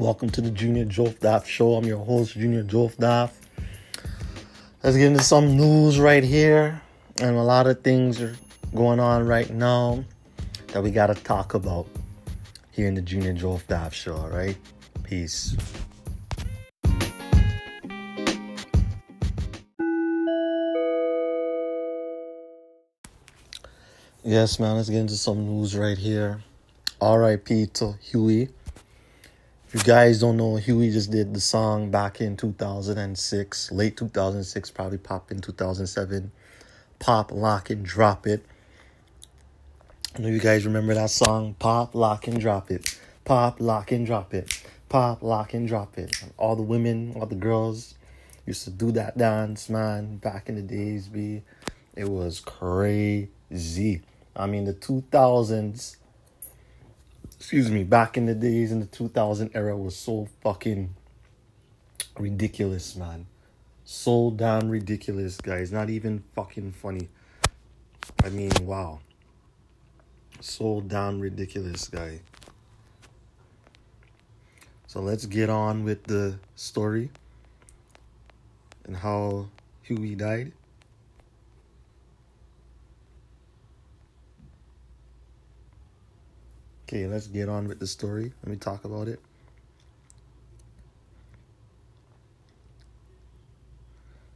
Welcome to the Junior Jofdaff Show. I'm your host, Junior Jofdaff. Let's get into some news right here. And a lot of things are going on right now that we got to talk about here in the Junior Jofdaff Show, all right? Peace. Yes, man, let's get into some news right here. RIP to Huey. If you guys don't know, Huey just did the song back in 2006, late 2006, probably pop in 2007. Pop, Lock, and Drop It. I know you guys remember that song, Pop, Lock, and Drop It. Pop, Lock, and Drop It. Pop, Lock, and Drop It. All the women, all the girls used to do that dance, man, back in the days, B. It was crazy. I mean, the 2000s, excuse me, back in the days in the 2000 era was so fucking ridiculous, man. So damn ridiculous, guys. Not even fucking funny. I mean, wow. So damn ridiculous, guy. So let's get on with the story and how Huey died. Okay, let's get on with the story. Let me talk about it.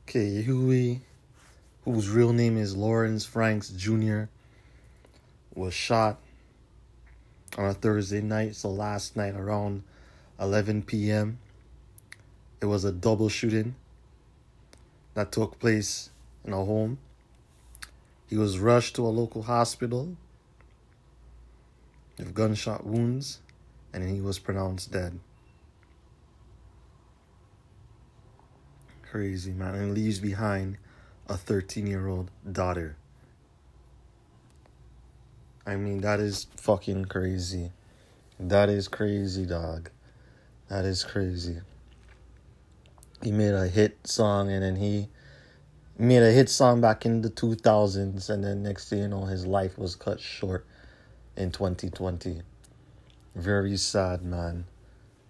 Okay, Huey, whose real name is Lawrence Franks Jr., was shot on a Thursday night, so last night around 11 p.m. It was a double shooting that took place in a home. He was rushed to a local hospital with gunshot wounds, and he was pronounced dead. Crazy, man. And leaves behind a 13 year old daughter. I mean, that is fucking crazy. That is crazy, dog. That is crazy. He made a hit song and then he made a hit song back in the 2000s, and then next thing you know, his life was cut short in 2020. Very sad, man.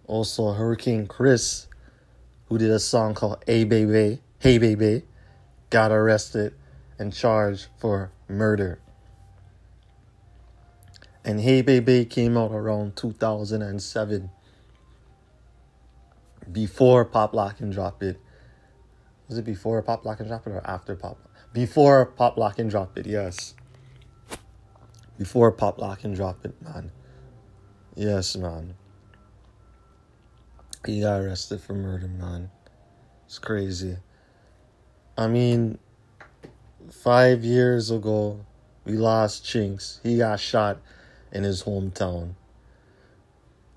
Also, Hurricane Chris, who did a song called Hey Baby, Hey Baby, got arrested and charged for murder. And Hey Baby came out around 2007. Before Pop Lock and Drop It. Was it before Pop Lock and Drop It or after Pop? Before Pop Lock and Drop It, yes before Pop Lock and Drop It, man. Yes, man. He got arrested for murder, man. It's crazy. I mean, five years ago, we lost Chinx. He got shot in his hometown.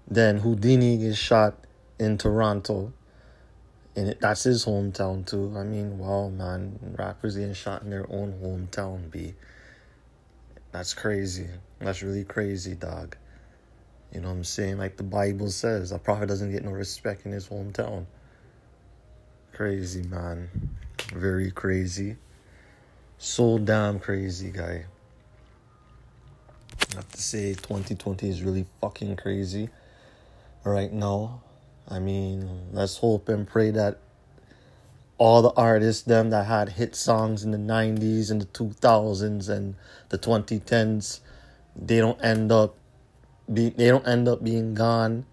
Then Houdini gets shot in Toronto. And it, that's his hometown, too. I mean, wow, man. Rappers getting shot in their own hometown, B. That's crazy. That's really crazy, dog. You know what I'm saying? Like the Bible says, a prophet doesn't get no respect in his hometown. Crazy, man. Very crazy. So damn crazy, guy. I have to say, 2020 is really fucking crazy right now. I mean, let's hope and pray that all the artists them that had hit songs in the 90s and the 2000s and the 2010s they don't end up be they don't end up being gone.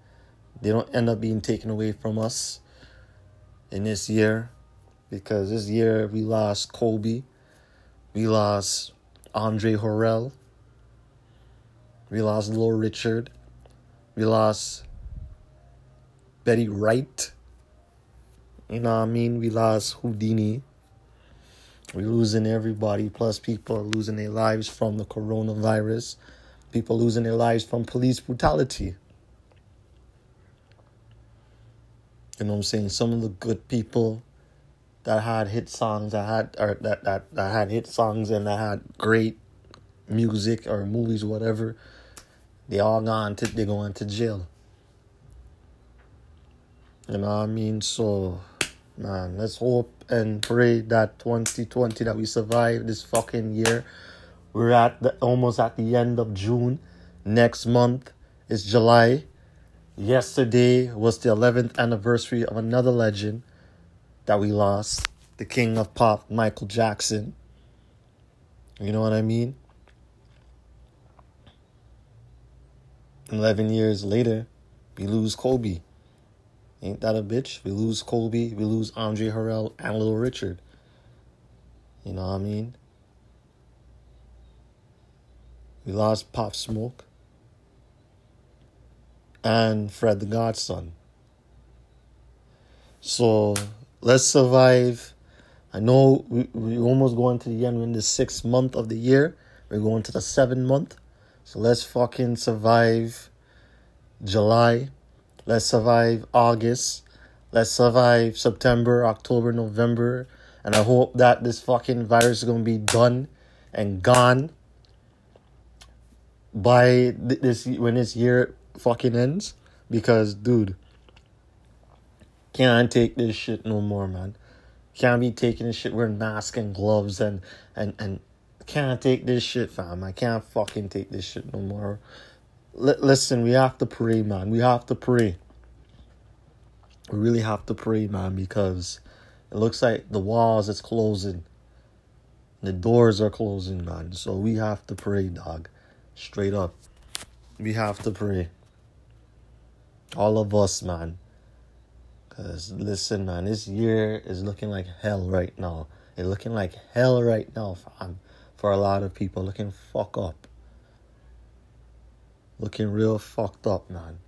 They don't end up being taken away from us in this year because this year we lost Kobe we lost Andre Harrell we lost Little Richard we lost Betty Wright you know what I mean? We lost Houdini. We're losing everybody. Plus, people are losing their lives from the coronavirus. People losing their lives from police brutality. You know what I'm saying? Some of the good people that had hit songs that had or that, that, that had hit songs and that had great music or movies whatever, they all gone to they going to jail. You know what I mean? So man. Let's hope and pray that 2020 that we survive this fucking year. We're at the almost at the end of June. Next month is July. Yesterday was the 11th anniversary of another legend that we lost, the king of pop, Michael Jackson. You know what I mean? 11 years later, we lose Kobe. Ain't that a bitch? We lose Kobe, we lose Andre Harrell and Little Richard. You know what I mean? We lost Pop Smoke and Fred the Godson. So let's survive. I know we, we almost going to the end. We're in the sixth month of the year. We're going to the seventh month. So let's fucking survive July. Let's survive August. Let's survive September, October, November. And I hope that this fucking virus is going to be done and gone by this when this year fucking ends. Because, dude, can't take this shit no more, man. Can't be taking this shit wearing masks and gloves and and and can't take this shit, fam. I can't fucking take this shit no more. L- listen, we have to pray, man. We have to pray. We really have to pray, man, because it looks like the walls is closing. The doors are closing, man. So we have to pray, dog. Straight up. We have to pray. All of us, man. Cause listen, man, this year is looking like hell right now. It's looking like hell right now, fam. For a lot of people, looking fuck up. Looking real fucked up, man.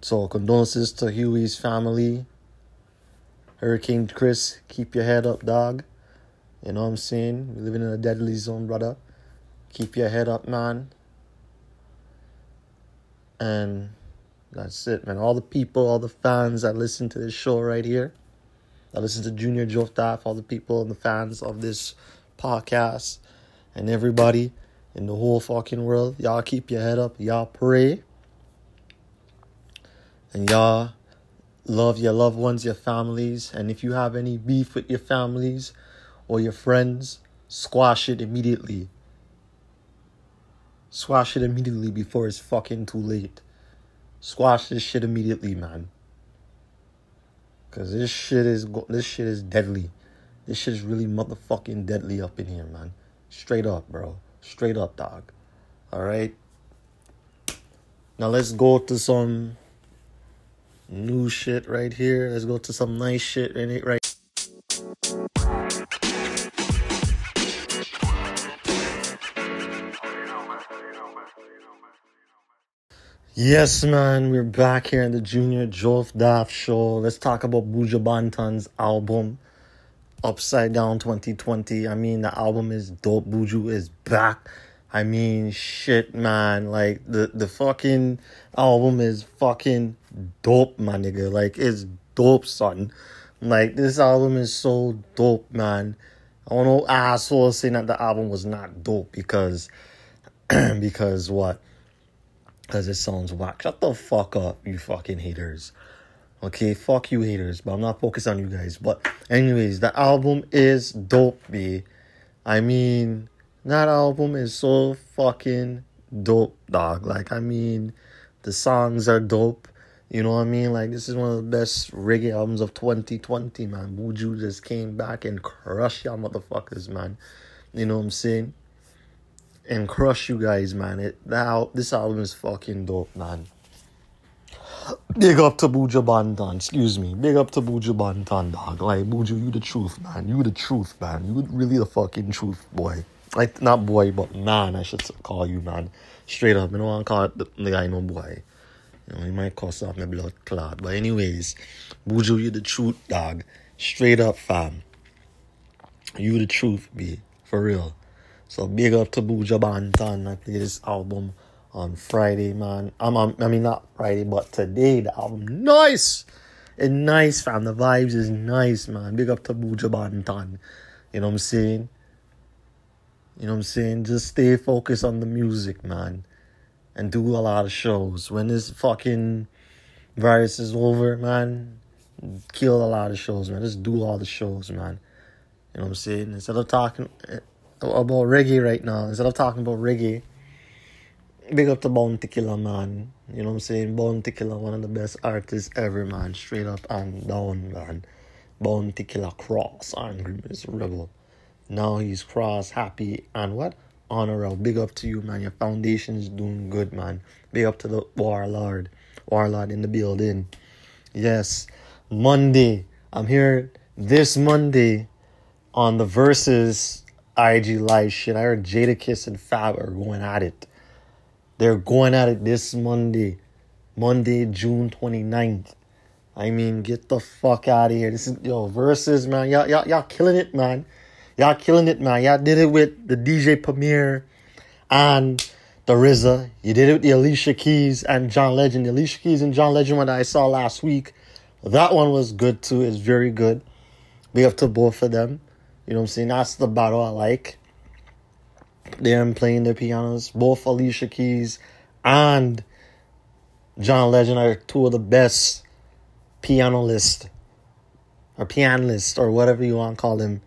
So condolences to Huey's family. Hurricane Chris, keep your head up, dog. You know what I'm saying? We're living in a deadly zone, brother. Keep your head up, man. And that's it, man. All the people, all the fans that listen to this show right here, that listen to Junior Joe Staff, all the people and the fans of this podcast, and everybody in the whole fucking world, y'all keep your head up. Y'all pray. And y'all love your loved ones, your families. And if you have any beef with your families or your friends, squash it immediately. Squash it immediately before it's fucking too late. Squash this shit immediately, man. Cause this shit is this shit is deadly. This shit is really motherfucking deadly up in here, man. Straight up, bro. Straight up, dog. All right. Now let's go to some new shit right here. Let's go to some nice shit in it right. Yes, man, we're back here in the Junior Jove Daft show. Let's talk about Buju Banton's album, Upside Down 2020. I mean, the album is dope. Buju is back. I mean, shit, man. Like, the, the fucking album is fucking dope, my nigga. Like, it's dope, son. Like, this album is so dope, man. I don't know assholes saying that the album was not dope because, because what? because it sounds whack. Shut the fuck up, you fucking haters. Okay, fuck you haters, but I'm not focused on you guys. But anyways, the album is dope, B. I mean, that album is so fucking dope, dog. Like, I mean, the songs are dope. You know what I mean? Like, this is one of the best reggae albums of 2020, man. Buju just came back and crushed y'all motherfuckers, man. You know what I'm saying? and crush you guys, man. It now this album is fucking dope, man. Big up to Buju Banton, excuse me. Big up to Buju Banton, dog. Like Buju, you the truth, man. You the truth, man. You really the fucking truth, boy. Like not boy, but man, I should call you, man. Straight up, you know I call the, the guy no boy. You know, he might cuss off my blood clot. But anyways, Buju, you the truth, dog. Straight up, fam. You the truth, be for real. So big up to Buju Banton. I played this album on Friday, man. I'm on, I mean not Friday, but today the album nice. It's nice, fam. The vibes is nice, man. Big up to Buju Banton. You know what I'm saying? You know what I'm saying? Just stay focused on the music, man. And do a lot of shows. When this fucking virus is over, man, kill a lot of shows, man. Just do all the shows, man. You know what I'm saying? Instead of talking uh, about reggae right now, instead of talking about reggae, big up to Bounty Killer, man. You know what I'm saying? Bounty Killer, one of the best artists ever, man. Straight up and down, man. Bounty Killer cross, angry Miss Rebel. Now he's cross, happy, and what? Honorable. Big up to you, man. Your foundation is doing good, man. Big up to the Warlord. Warlord in the building. Yes. Monday. I'm here this Monday on the Verzuz IG Live shit. I heard Jadakiss and Fab are going at it. They're going at it this Monday. Monday, June 29th. I mean, get the fuck out of here. This is yo Verzuz man. Y'all, y'all, y'all killing it, man. Y'all killing it, man. Y'all did it with the DJ Premier and the RZA. You did it with the Alicia Keys and John Legend. The Alicia Keys and John Legend one that I saw last week. That one was good too. It's very good. Big up to both of them. You know what I'm saying? That's the battle I like. Them playing their pianos. Both Alicia Keys and John Legend are two of the best pianist or pianist or whatever you want to call them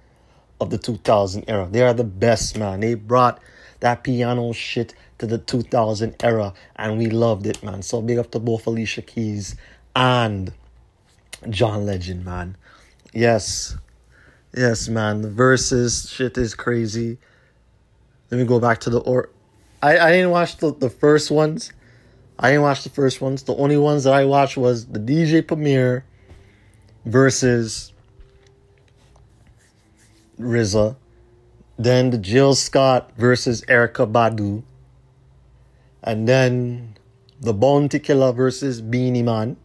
of the 2000 era. They are the best, man. They brought that piano shit to the 2000 era and we loved it, man. So big up to both Alicia Keys and John Legend, man. Yes. Yes, man. The Verzuz shit is crazy. Let me go back to the or I, I didn't watch the, the first ones. I didn't watch the first ones. The only ones that I watched was the DJ Premier versus RZA. Then the Jill Scott versus Erykah Badu. And then the Bounty Killer versus Beenie Man.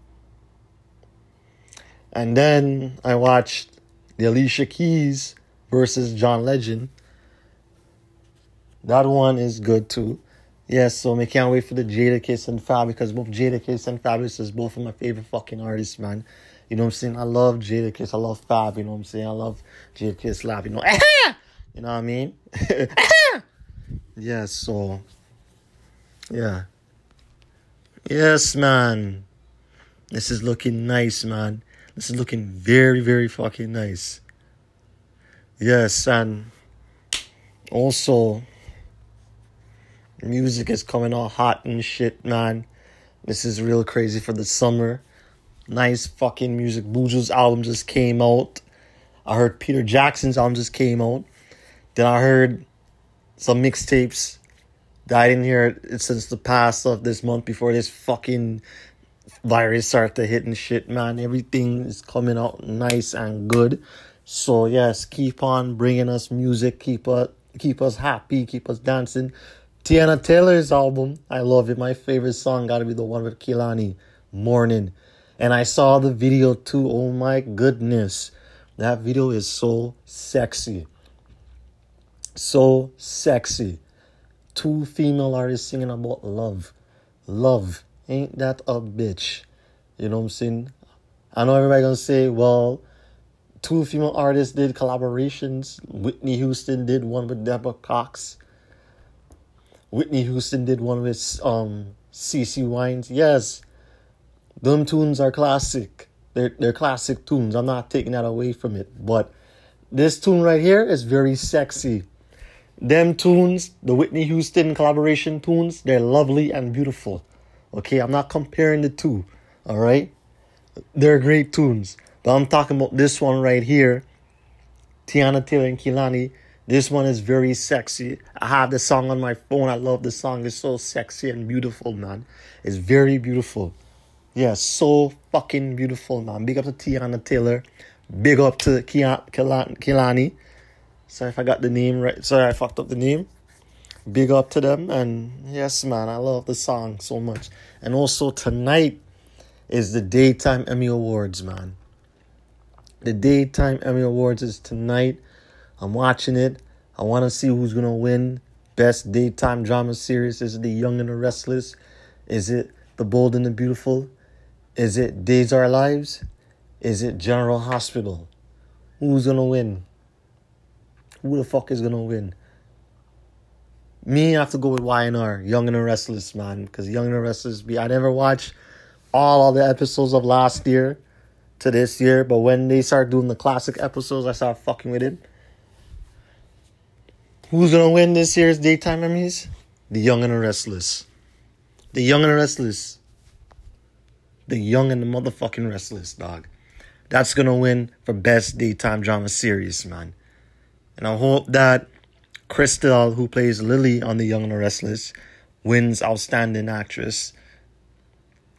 And then I watched the Alicia Keys versus John Legend. That one is good too. Yes, so I can't wait for the Jadakiss and Fab because both Jadakiss and Fabolous is both of my favorite fucking artists, man. You know what I'm saying? I love Jadakiss, I love Fab, you know what I'm saying? I love Jadakiss Lab, you know. you know what I mean? yeah, so yeah. Yes, man. This is looking nice, man. This is looking very, very fucking nice. Yes, and also Music is coming all hot and shit, man. This is real crazy for the summer. Nice fucking music. Buju's album just came out. I heard Peter Jackson's album just came out. Then I heard some mixtapes that I didn't hear since the past of this month before this fucking virus started to hit and shit, man. Everything is coming out nice and good. So yes, keep on bringing us music. Keep us keep us happy. Keep us dancing. Teyana Taylor's album, I love it. My favorite song got to be the one with Kehlani, Morning. And I saw the video too. Oh my goodness. That video is so sexy. So sexy. Two female artists singing about love. Love. Ain't that a bitch? You know what I'm saying? I know everybody gonna say, well, two female artists did collaborations. Whitney Houston did one with Deborah Cox. Whitney Houston did one with um CeCe Winans. Yes, them tunes are classic. They're they're classic tunes. I'm not taking that away from it. But this tune right here is very sexy. Them tunes, the Whitney Houston collaboration tunes, they're lovely and beautiful. Okay, I'm not comparing the two. All right, they're great tunes. But I'm talking about this one right here. Teyana Taylor and Kehlani this one is very sexy. I have the song on my phone. I love the song. It's so sexy and beautiful, man. It's very beautiful. Yeah, so fucking beautiful, man. Big up to Teyana Taylor. Big up to Kehlani. Sorry if I got the name right. Sorry, I fucked up the name. Big up to them. And yes, man, I love the song so much. And also, tonight is the Daytime Emmy Awards, man. The Daytime Emmy Awards is tonight. I'm watching it. I want to see who's going to win Best Daytime Drama Series. Is it The Young and the Restless? Is it The Bold and the Beautiful? Is it Days Our Lives? Is it General Hospital? Who's going to win? Who the fuck is going to win? Me, I have to go with YNR, Young and the Restless, man. Because Young and the Restless, I never watched all of the episodes of last year to this year. But when they start doing the classic episodes, I start fucking with it. Who's gonna win this year's daytime Emmys? The Young and the Restless. The Young and the Restless. The Young and the motherfucking Restless, dog. That's gonna win for best daytime drama series, man. And I hope that Christel, who plays Lily on The Young and the Restless, wins Outstanding Actress.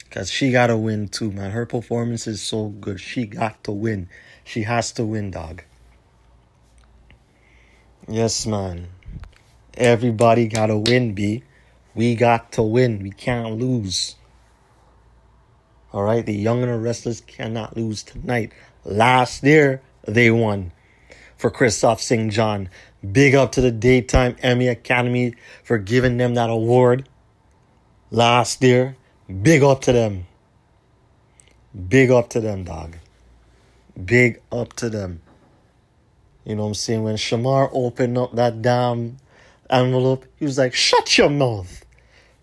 Because she got to win too, man. Her performance is so good. She got to win. She has to win, dog. Yes, man. Everybody got to win, B. We got to win. We can't lose. All right? The Young and the Restless cannot lose tonight. Last year, they won for Kristoff St. John. Big up to the Daytime Emmy Academy for giving them that award last year. Big up to them. Big up to them, dog. Big up to them. You know what I'm saying? When Shemar opened up that damn envelope, he was like, Shut your mouth.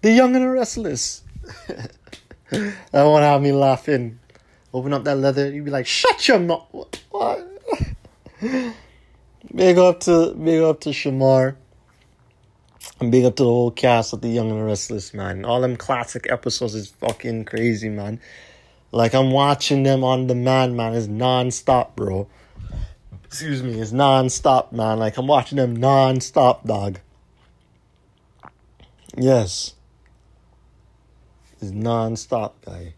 The young and the restless. that one had me laughing. Open up that leather, you'd be like, Shut your mouth. What? big up to big up to Shemar. And big up to the whole cast of The Young and the Restless, man. All them classic episodes is fucking crazy, man. Like, I'm watching them on demand, man. It's non-stop, bro. Excuse me, is non-stop, man. Like, I'm watching them non-stop, dog. Yes. It's non-stop, guy.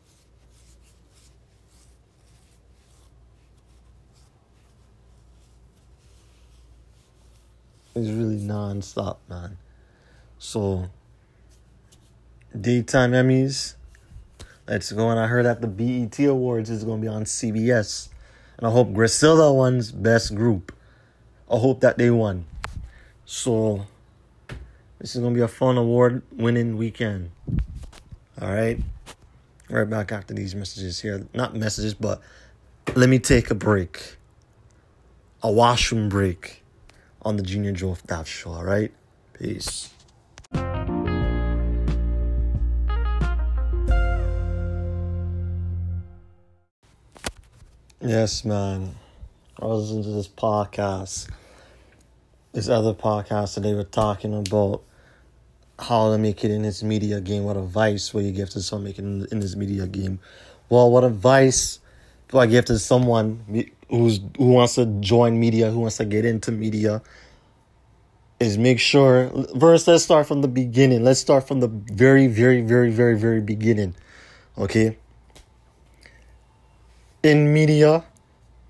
It's really non-stop, man. So, daytime Emmys. Let's go. And I heard that the BET Awards is going to be on CBS. And I hope Griselda wins Best Group. I hope that they won. So, this is to be a fun award winning weekend. All right. Right back after these messages here. Not messages, but let me take a break. A washroom break on the Junior Joe Daft Show. All right. Peace. Yes, man. I was listening to this podcast, this other podcast, and they were talking about how to make it in this media game. What advice will you give to someone making in this media game? Well, what advice do I give to someone who's who wants to join media, who wants to get into media? Is make sure first. Let's start from the beginning. Let's start from the very, very, very, very, very beginning. Okay in media,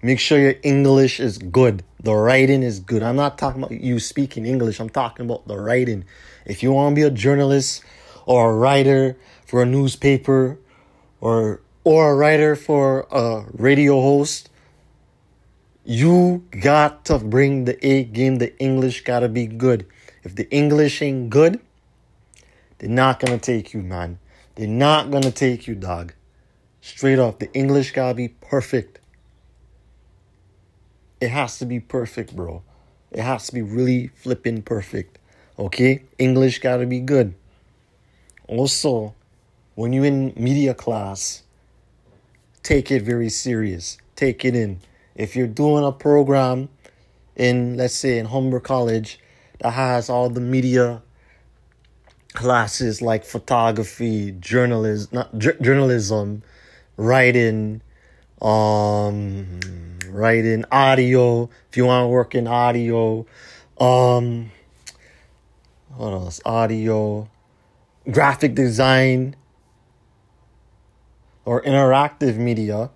make sure your English is good. The writing is good. I'm not talking about you speaking English, I'm talking about the writing. If you want to be a journalist or a writer for a newspaper or or a writer for a radio host, you got to bring the A game. The English got to be good. If the English ain't good, they're not going to take you, man. They're not going to take you, dog. Straight off, the English gotta be perfect. It has to be perfect, bro. It has to be really flipping perfect. Okay? English gotta be good. Also, when you're in media class, take it very serious. Take it in. If you're doing a program in, let's say, in Humber College that has all the media classes like photography, journalism, not j- journalism, writing, um, writing audio. If you want to work in audio, um, what else? Audio, graphic design, or interactive media.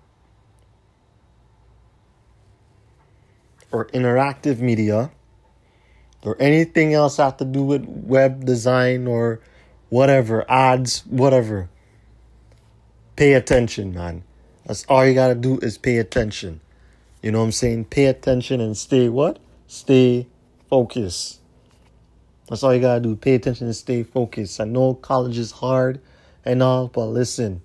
Or interactive media, or anything else have to do with web design or whatever, ads, whatever pay attention, man. That's all you gotta do is pay attention. You know what I'm saying? Pay attention and stay what? Stay focused. That's all you gotta do. Pay attention and stay focused. I know college is hard and all, but listen,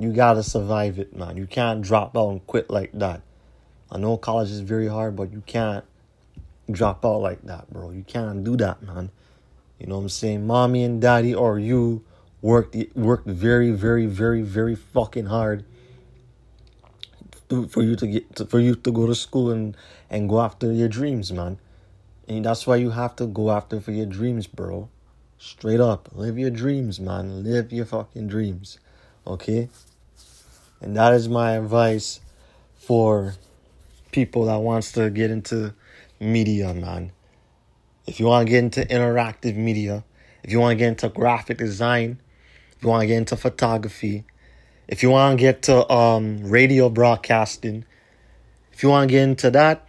you gotta survive it, man. You can't drop out and quit like that. I know college is very hard, but you can't drop out like that, bro. You can't do that, man. You know what I'm saying? Mommy and daddy or you worked worked very very very very fucking hard for you to get to, for you to go to school and and go after your dreams man and that's why you have to go after for your dreams bro Straight up. Live your dreams, man. Live your fucking dreams. Okay? And that is my advice for people that wants to get into media, man. If you want to get into interactive media, if you want to get into graphic design, you want to get into photography, if you want to get to um, radio broadcasting, if you want to get into that,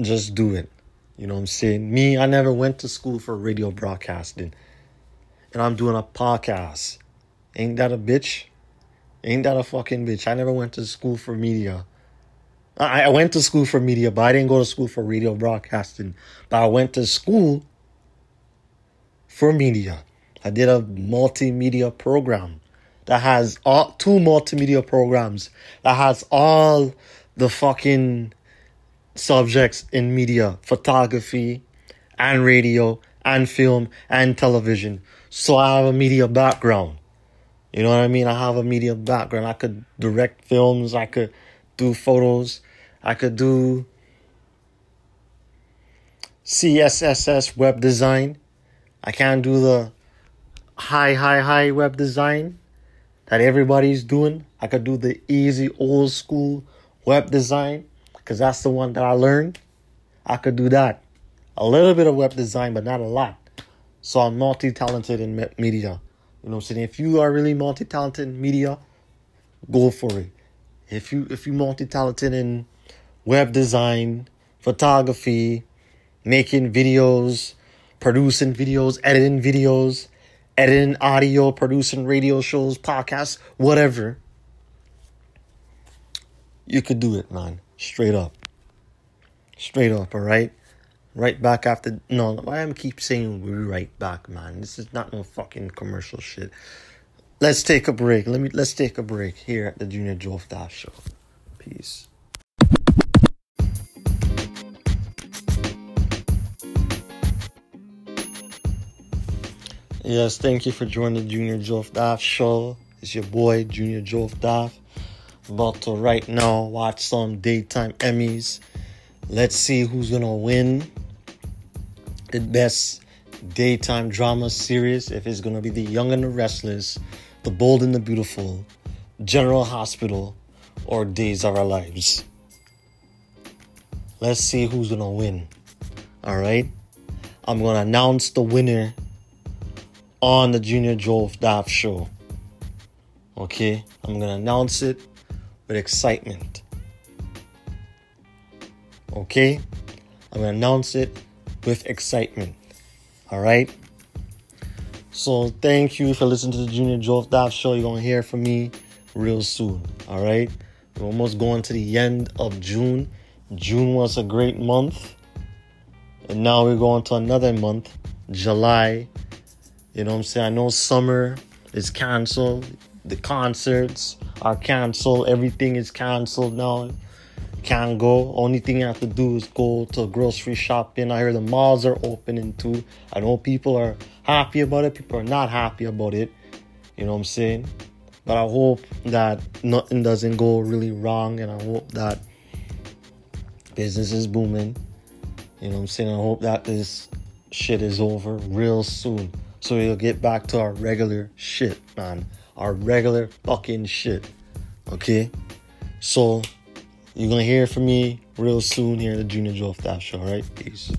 just do it. You know what I'm saying? Me, I never went to school for radio broadcasting. And I'm doing a podcast. Ain't that a bitch? Ain't that a fucking bitch? I never went to school for media. I, I went to school for media, but I didn't go to school for radio broadcasting. But I went to school for media. I did a multimedia program that has all two multimedia programs that has all the fucking subjects in media, photography and radio and film and television. So I have a media background. You know what I mean? I have a media background. I could direct films, I could do photos, I could do CSSS web design. I can't do the high, high, high web design that everybody's doing. I could do the easy old school web design because that's the one that I learned. I could do that. A little bit of web design, but not a lot. So I'm multi talented in media. You know what I'm saying? If you are really multi talented in media, go for it. If you if you multi talented in web design, photography, making videos, producing videos, editing videos, editing audio, producing radio shows, podcasts, whatever. You could do it, man. Straight up. Straight up, all right? Right back after. No, why am I keep saying we're right back, man? This is not no fucking commercial shit. Let's take a break. Let me. Let's take a break here at the Junior Joe Dash Show. Peace. Yes, thank you for joining Junior Joe Daff show. It's your boy, Junior Joe Daff. About to right now watch some daytime Emmys. Let's see who's gonna win the best daytime drama series. If it's gonna be The Young and the Restless, The Bold and the Beautiful, General Hospital, or Days of Our Lives. Let's see who's gonna win. All right, I'm gonna announce the winner on the Junior Joe Daft show. Okay, I'm gonna announce it with excitement. Okay, I'm gonna announce it with excitement. All right. So thank you for listening to the Junior Joe Daft show. You're gonna hear from me real soon. All right. We're almost going to the end of June. June was a great month. And now we're going to another month, July, you know what I'm saying? I know summer is canceled. The concerts are canceled. Everything is canceled now. Can't go. Only thing you have to do is go to grocery shopping. I hear the malls are opening too. I know people are happy about it. People are not happy about it. You know what I'm saying? But I hope that nothing doesn't go really wrong, and I hope that business is booming. You know what I'm saying? I hope that this shit is over real soon. So we'll get back to our regular shit, man. Our regular fucking shit. Okay? So you're gonna hear from me real soon here at the Junior Joe Dash Show, alright? Peace.